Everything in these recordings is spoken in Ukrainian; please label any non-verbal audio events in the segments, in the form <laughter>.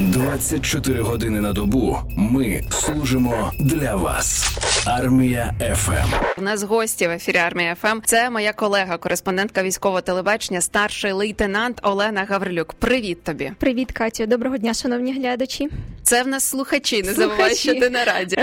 24 години на добу. Ми служимо для вас. Армія ФМ. У нас гості в ефірі Армія ФМ. Це моя колега, кореспондентка військового телебачення, старший лейтенант Олена Гаврилюк. Привіт тобі. Привіт, Катю. Доброго дня, шановні глядачі. Це в нас слухачі. Не забувай, що ти на радіо.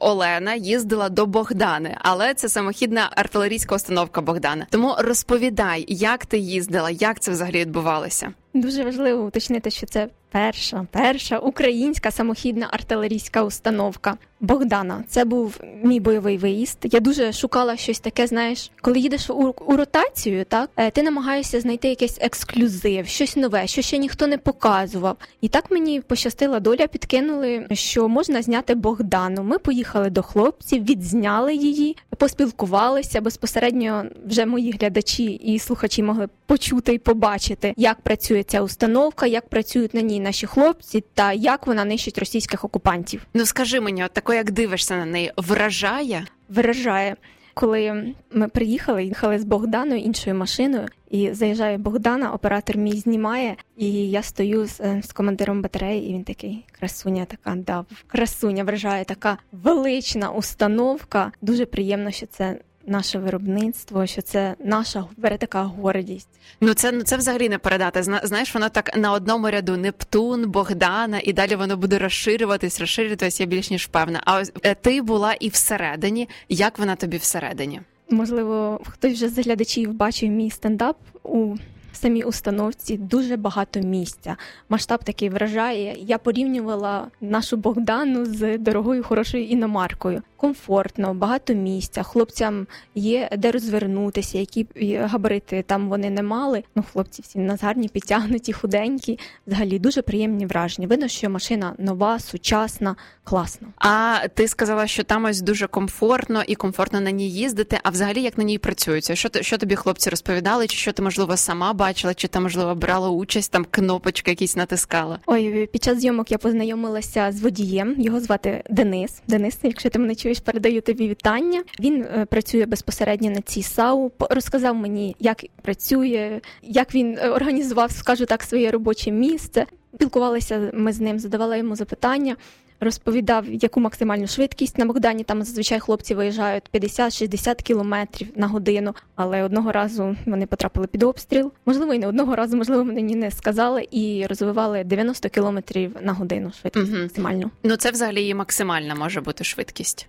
Олена їздила до Богдани, але це самохідна артилерійська установка Богдана. Тому розповідай, як ти їздила, як це взагалі відбувалося. Дуже важливо уточнити, що це перша, перша українська самохідна артилерійська установка Богдана. Це був мій бойовий виїзд. Я дуже шукала щось таке. Знаєш, коли їдеш у, у ротацію, так е, ти намагаєшся знайти якийсь ексклюзив, щось нове, що ще ніхто не показував. І так мені пощастила доля, підкинули, що можна зняти Богдану. Ми поїхали до хлопців, відзняли її, поспілкувалися безпосередньо. Вже мої глядачі і слухачі могли почути і побачити, як працює ця установка, як працюють на ній наші хлопці, та як вона нищить російських окупантів. Ну скажи мені, от тако, як дивишся на неї, вражає? Виражає. Коли ми приїхали, їхали з Богданою іншою машиною, і заїжджає Богдана, оператор мій знімає, і я стою з, з командиром батареї, і він такий красуня, така да, красуня вражає така велична установка. Дуже приємно, що це наше виробництво, що це наша така гордість. Ну це ну це взагалі не передати. знаєш, воно так на одному ряду Нептун, Богдана, і далі воно буде розширюватись, розширюватись, я більш ніж певна. А ось е, ти була і всередині. Як вона тобі всередині? Можливо, хтось вже з глядачів бачив мій стендап у самій установці дуже багато місця. Масштаб такий вражає. Я порівнювала нашу Богдану з дорогою хорошою іномаркою. Комфортно, багато місця. Хлопцям є де розвернутися, які габарити там вони не мали. Ну, хлопці всі нас гарні, підтягнуті, худенькі. Взагалі дуже приємні враження. Видно, що машина нова, сучасна, класна. А ти сказала, що там ось дуже комфортно і комфортно на ній їздити. А взагалі як на ній працюється? Що що тобі хлопці розповідали? Чи що ти можливо сама бачила, чи там можливо брала участь, там кнопочки якісь натискала? Ой, під час зйомок я познайомилася з водієм. Його звати Денис. Денис, якщо ти мене чуєш, передаю тобі вітання. Він е, працює безпосередньо на цій САУ. Розказав мені, як працює, як він е, організував, скажу так, своє робоче місце. Спілкувалися ми з ним, задавала йому запитання розповідав, яку максимальну швидкість на Богдані. Там зазвичай хлопці виїжджають 50-60 кілометрів на годину. Але одного разу вони потрапили під обстріл. Можливо, і не одного разу, можливо, мені не сказали і розвивали 90 кілометрів на годину швидкість угу. максимальну. Ну це взагалі і максимальна може бути швидкість.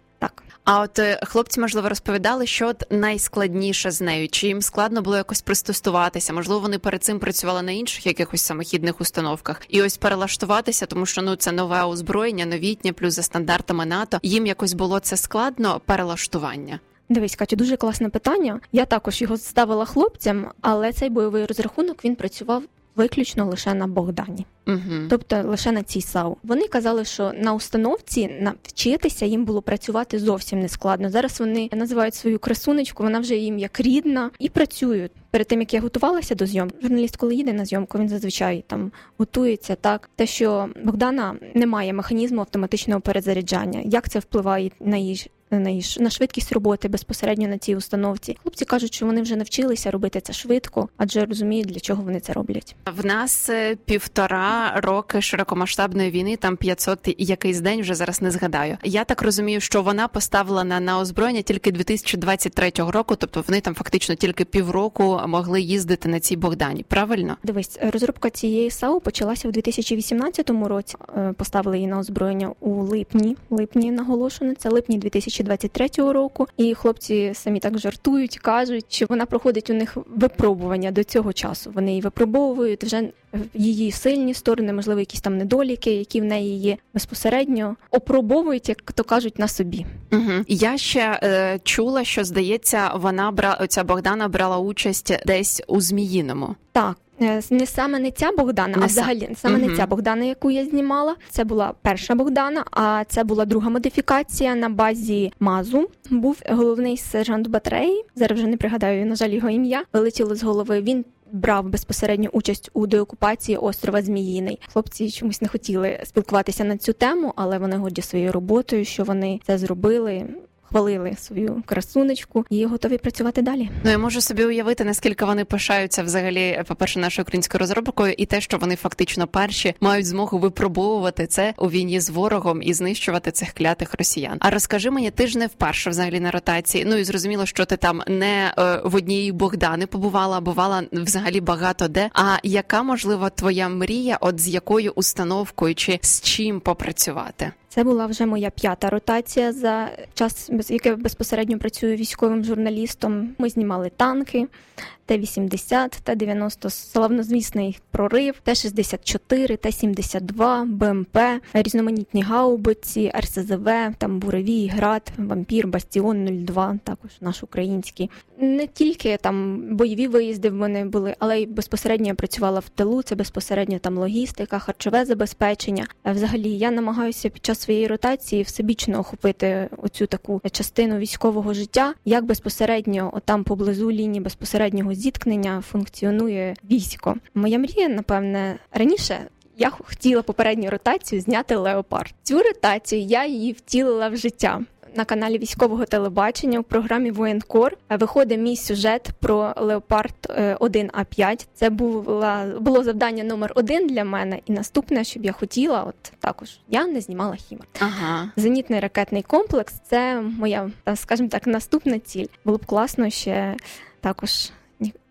А от е, хлопці, можливо, розповідали, що от найскладніше з нею, чи їм складно було якось пристосуватися? Можливо, вони перед цим працювали на інших якихось самохідних установках, і ось перелаштуватися, тому що ну це нове озброєння, новітнє, плюс за стандартами НАТО. Їм якось було це складно перелаштування. Дивись, Катю, дуже класне питання. Я також його ставила хлопцям, але цей бойовий розрахунок він працював виключно лише на Богдані, угу. тобто лише на цій САУ. Вони казали, що на установці навчитися їм було працювати зовсім не складно. Зараз вони називають свою красунечку, вона вже їм як рідна і працюють. Перед тим як я готувалася до зйомки, журналіст, коли їде на зйомку, він зазвичай там готується так. Те, що Богдана немає механізму автоматичного перезаряджання, як це впливає на її на швидкість роботи безпосередньо на цій установці. Хлопці кажуть, що вони вже навчилися робити це швидко, адже розуміють, для чого вони це роблять. В нас е, півтора роки широкомасштабної війни, там 500 якийсь день вже зараз не згадаю. Я так розумію, що вона поставлена на озброєння тільки 2023 року, тобто вони там фактично тільки півроку могли їздити на цій Богдані. Правильно, дивись, розробка цієї САУ почалася в 2018 році. Е, поставили її на озброєння у липні. Липні наголошено це липні 2000 2023 року. І хлопці самі так жартують, кажуть, що вона проходить у них випробування до цього часу. Вони її випробовують вже її сильні сторони, можливо, якісь там недоліки, які в неї є безпосередньо опробовують, як то кажуть, на собі. Угу. Я ще е, чула, що здається, вона бра ця Богдана брала участь десь у Зміїному. Так. Е, не саме не ця Богдана, не а взагалі саме угу. не ця Богдана, яку я знімала. Це була перша Богдана, а це була друга модифікація на базі Мазу. Був головний сержант батареї. Зараз вже не пригадаю, на жаль, його ім'я вилетіло з голови. Він брав безпосередню участь у деокупації острова Зміїний. Хлопці чомусь не хотіли спілкуватися на цю тему, але вони годі своєю роботою, що вони це зробили. Похвалили свою красунечку і готові працювати далі. Ну я можу собі уявити, наскільки вони пишаються взагалі, по перше, нашою українською розробкою, і те, що вони фактично перші мають змогу випробовувати це у війні з ворогом і знищувати цих клятих росіян. А розкажи мені, ти ж не вперше взагалі на ротації. Ну і зрозуміло, що ти там не е, в одній Богдани побувала, а бувала взагалі багато де. А яка можливо твоя мрія, от з якою установкою чи з чим попрацювати? Це була вже моя п'ята ротація за час, яке безпосередньо працюю військовим журналістом. Ми знімали танки, Т-80, Т-90, славнозвісний прорив, Т-64, Т-72, БМП, різноманітні гаубиці, РСЗВ, там Буревій, Град, Вампір, Бастіон 02, також наш український. Не тільки там бойові виїзди в мене були, але й безпосередньо я працювала в тилу. Це безпосередньо там логістика, харчове забезпечення. Взагалі я намагаюся під час своєї ротації всебічно охопити оцю таку частину військового життя, як безпосередньо там поблизу лінії безпосереднього зіткнення функціонує військо. Моя мрія, напевне, раніше. Я хотіла попередню ротацію зняти леопард. Цю ротацію я її втілила в життя на каналі військового телебачення у програмі Воєнкор виходить мій сюжет про Леопард 1А5. Це було, було завдання номер один для мене. І наступне, щоб я хотіла, от також я не знімала хімер. Ага. Зенітний ракетний комплекс це моя, скажімо так, наступна ціль. Було б класно ще також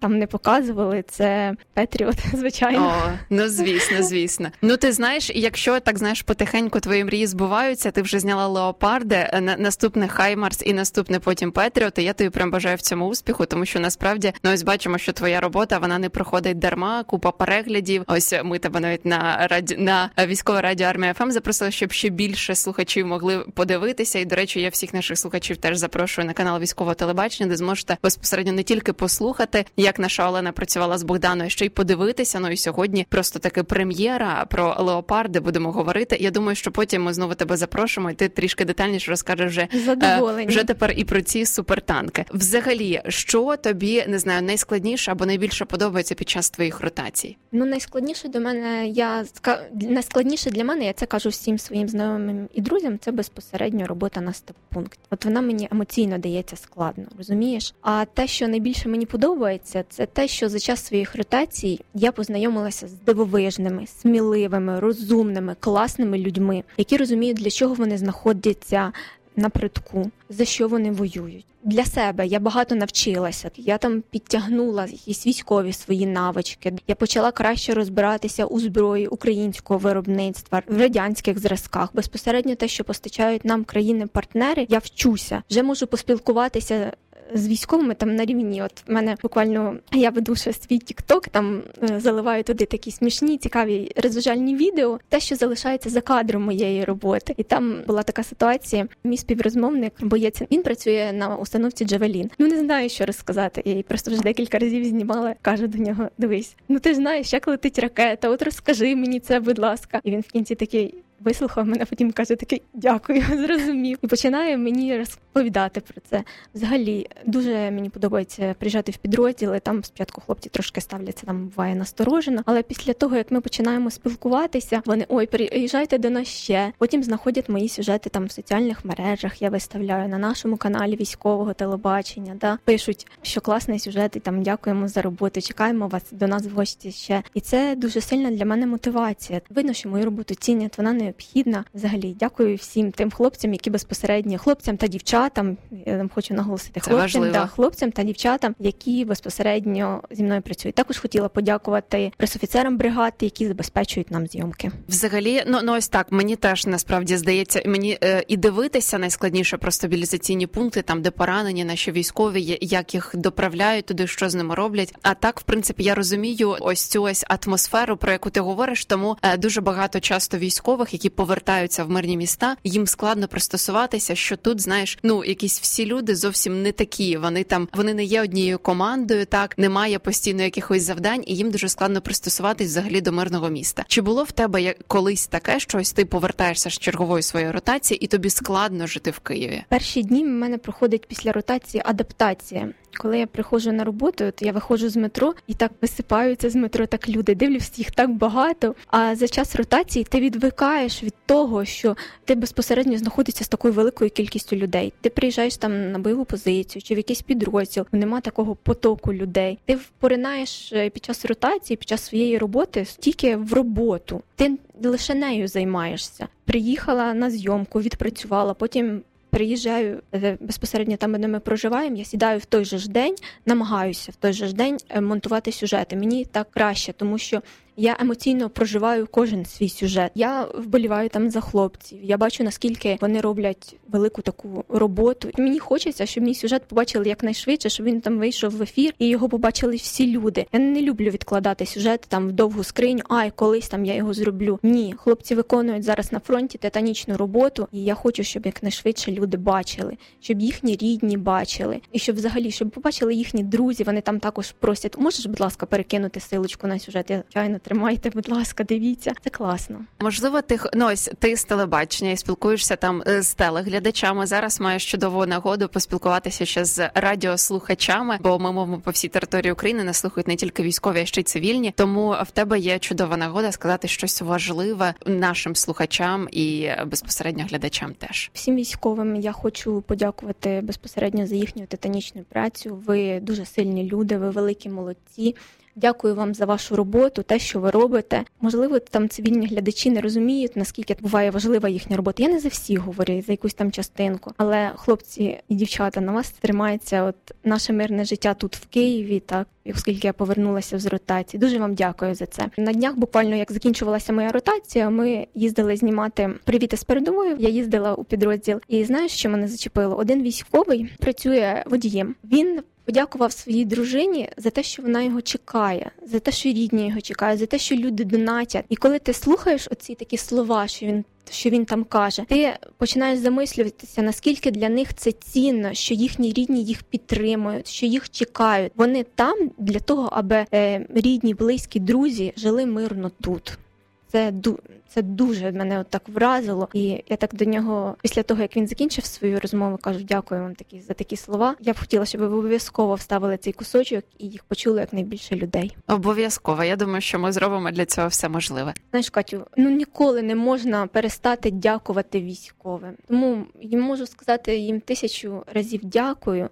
там не показували це Петріот, <laughs> звичайно. О, Ну звісно, звісно. Ну ти знаєш, якщо так знаєш, потихеньку твої мрії збуваються, ти вже зняла леопарди, е, на наступне Хаймарс і наступне потім Петріот. і Я тобі прям бажаю в цьому успіху, тому що насправді ну ось бачимо, що твоя робота вона не проходить дарма, купа переглядів. Ось ми тебе навіть на радіо на військове радіо армія ФМ запросили, щоб ще більше слухачів могли подивитися. І до речі, я всіх наших слухачів теж запрошую на канал військового телебачення, де зможете безпосередньо не тільки послухати як наша Олена працювала з Богданою, ще й подивитися. Ну і сьогодні просто таки прем'єра про леопарди будемо говорити. Я думаю, що потім ми знову тебе запрошуємо, і ти трішки детальніше розкажеш вже е, вже тепер і про ці супертанки. Взагалі, що тобі не знаю, найскладніше або найбільше подобається під час твоїх ротацій? Ну найскладніше до мене, я найскладніше для мене, я це кажу всім своїм знайомим і друзям. Це безпосередньо робота на степ-пункті. От вона мені емоційно дається складно, розумієш? А те, що найбільше мені подобається подобається, це те, що за час своїх ротацій я познайомилася з дивовижними, сміливими, розумними, класними людьми, які розуміють, для чого вони знаходяться на притку, за що вони воюють. Для себе я багато навчилася. Я там підтягнула якісь військові свої навички. Я почала краще розбиратися у зброї українського виробництва в радянських зразках. Безпосередньо те, що постачають нам країни-партнери, я вчуся. Вже можу поспілкуватися з військовими там на рівні. От в мене буквально я веду ще свій тікток, там е, заливаю туди такі смішні, цікаві розважальні відео, те, що залишається за кадром моєї роботи. І там була така ситуація. Мій співрозмовник боєць він працює на установці Джавелін. Ну не знаю, що розказати. Я її просто вже декілька разів знімала. Каже до нього: Дивись, ну ти ж знаєш, як летить ракета. От розкажи мені це, будь ласка. І він в кінці такий вислухав мене, потім каже, такий дякую, <laughs> зрозумів. І починає мені розповідати про це. Взагалі дуже мені подобається приїжджати в підрозділи. Там спочатку хлопці трошки ставляться, там буває насторожено. Але після того, як ми починаємо спілкуватися, вони ой, приїжджайте до нас ще. Потім знаходять мої сюжети там в соціальних мережах. Я виставляю на нашому каналі військового телебачення. Да пишуть, що класний сюжет, і там дякуємо за роботу. Чекаємо вас до нас в гості ще. І це дуже сильна для мене мотивація. Видно, що мою роботу цінять. Вона не необхідна. Взагалі, дякую всім тим хлопцям, які безпосередньо хлопцям та дівчатам. Я там хочу наголосити Це хлопцям та хлопцям та дівчатам, які безпосередньо зі мною працюють. Також хотіла подякувати пресофіцерам бригад, які забезпечують нам зйомки. Взагалі, ну ну ось так мені теж насправді здається, мені е, і дивитися найскладніше про стабілізаційні пункти, там де поранені наші військові, як їх доправляють туди, що з ними роблять. А так, в принципі, я розумію ось цю ось атмосферу, про яку ти говориш, тому е, дуже багато часто військових, які повертаються в мирні міста, їм складно пристосуватися, що тут знаєш, ну якісь всі люди зовсім не такі. Вони там вони не є однією командою, так немає постійно якихось завдань, і їм дуже складно пристосуватись взагалі до мирного міста. Чи було в тебе колись таке, що ось ти повертаєшся з чергової своєї ротації, і тобі складно жити в Києві? Перші дні в мене проходить після ротації адаптація. Коли я приходжу на роботу, от я виходжу з метро і так висипаються з метро, так люди дивлюсь, їх так багато. А за час ротації ти відвикаєш відволікаєш від того, що ти безпосередньо знаходишся з такою великою кількістю людей. Ти приїжджаєш там на бойову позицію чи в якийсь підрозділ, нема такого потоку людей. Ти поринаєш е, під час ротації, під час своєї роботи тільки в роботу. Ти лише нею займаєшся. Приїхала на зйомку, відпрацювала, потім приїжджаю е, безпосередньо там, де ми проживаємо. Я сідаю в той же ж день, намагаюся в той же ж день е, монтувати сюжети. Мені так краще, тому що я емоційно проживаю кожен свій сюжет. Я вболіваю там за хлопців. Я бачу наскільки вони роблять велику таку роботу. Мені хочеться, щоб мій сюжет побачили якнайшвидше, щоб він там вийшов в ефір і його побачили всі люди. Я не люблю відкладати сюжет там в довгу скриню. Ай, колись там я його зроблю. Ні, хлопці виконують зараз на фронті титанічну роботу, і я хочу, щоб якнайшвидше люди бачили, щоб їхні рідні бачили, і щоб взагалі щоб побачили їхні друзі. Вони там також просять. Можеш, будь ласка, перекинути силочку на сюжет? Я чайно тримайте, будь ласка, дивіться. Це класно. Можливо, ти ну ось ти з телебачення і спілкуєшся там е, з телеглядачами. Зараз маєш чудову нагоду поспілкуватися ще з радіослухачами, бо ми мовимо по всій території України нас слухають не тільки військові, а ще й цивільні. Тому в тебе є чудова нагода сказати щось важливе нашим слухачам і безпосередньо глядачам. Теж всім військовим я хочу подякувати безпосередньо за їхню титанічну працю. Ви дуже сильні люди, ви великі молодці. Дякую вам за вашу роботу, те, що ви робите. Можливо, там цивільні глядачі не розуміють, наскільки буває важлива їхня робота. Я не за всі говорю, за якусь там частинку. Але хлопці і дівчата на вас тримається от наше мирне життя тут в Києві, так оскільки я повернулася з ротації. Дуже вам дякую за це. На днях, буквально як закінчувалася моя ротація, ми їздили знімати привіти з передовою. Я їздила у підрозділ, і знаєш, що мене зачепило? Один військовий працює водієм. Він подякував своїй дружині за те, що вона його чекає, за те, що рідні його чекають, за те, що люди донатять. І коли ти слухаєш оці такі слова, що він. Що він там каже, ти починаєш замислюватися, наскільки для них це цінно, що їхні рідні їх підтримують, що їх чекають. Вони там для того, аби е, рідні, близькі, друзі жили мирно тут. Це це дуже мене так вразило, і я так до нього, після того як він закінчив свою розмову, кажу, дякую вам такі за такі слова. Я б хотіла, щоб ви обов'язково вставили цей кусочок і їх почули якнайбільше людей. Обов'язково. Я думаю, що ми зробимо для цього все можливе. Знаєш, Катю, ну ніколи не можна перестати дякувати військовим. Тому я можу сказати їм тисячу разів дякую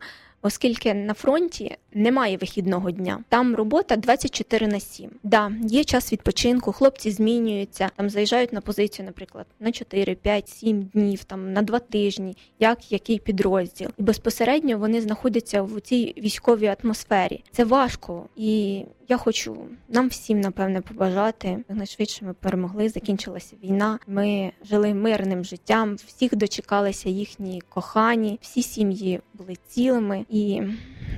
оскільки на фронті немає вихідного дня. Там робота 24 на 7. Да, є час відпочинку, хлопці змінюються, там заїжджають на позицію, наприклад, на 4, 5, 7 днів, там на 2 тижні, як який підрозділ, і безпосередньо вони знаходяться в цій військовій атмосфері. Це важко і я хочу нам всім напевне побажати. Найшвидше ми перемогли. Закінчилася війна. Ми жили мирним життям. Всіх дочекалися їхні кохані, всі сім'ї були цілими і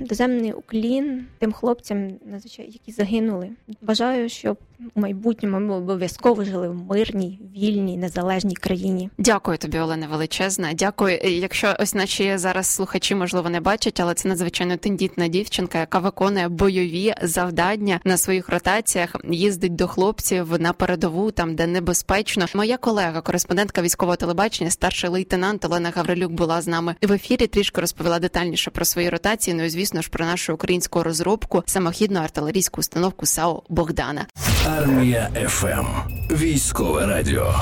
доземний уклін тим хлопцям, які загинули. Бажаю, щоб у майбутньому ми обов'язково жили в мирній, вільній, незалежній країні. Дякую тобі, Олена Величезна. Дякую. Якщо ось наші зараз слухачі, можливо, не бачать, але це надзвичайно тендітна дівчинка, яка виконує бойові завдання на своїх ротаціях, їздить до хлопців на передову, там де небезпечно. Моя колега, кореспондентка військового телебачення, старший лейтенант Олена Гаврилюк, була з нами в ефірі. Трішки розповіла детальніше про свої ротації. Ну і звісно ж про нашу українську розробку самохідну артилерійську установку САУ Богдана. Армія ФМ. Військове радіо.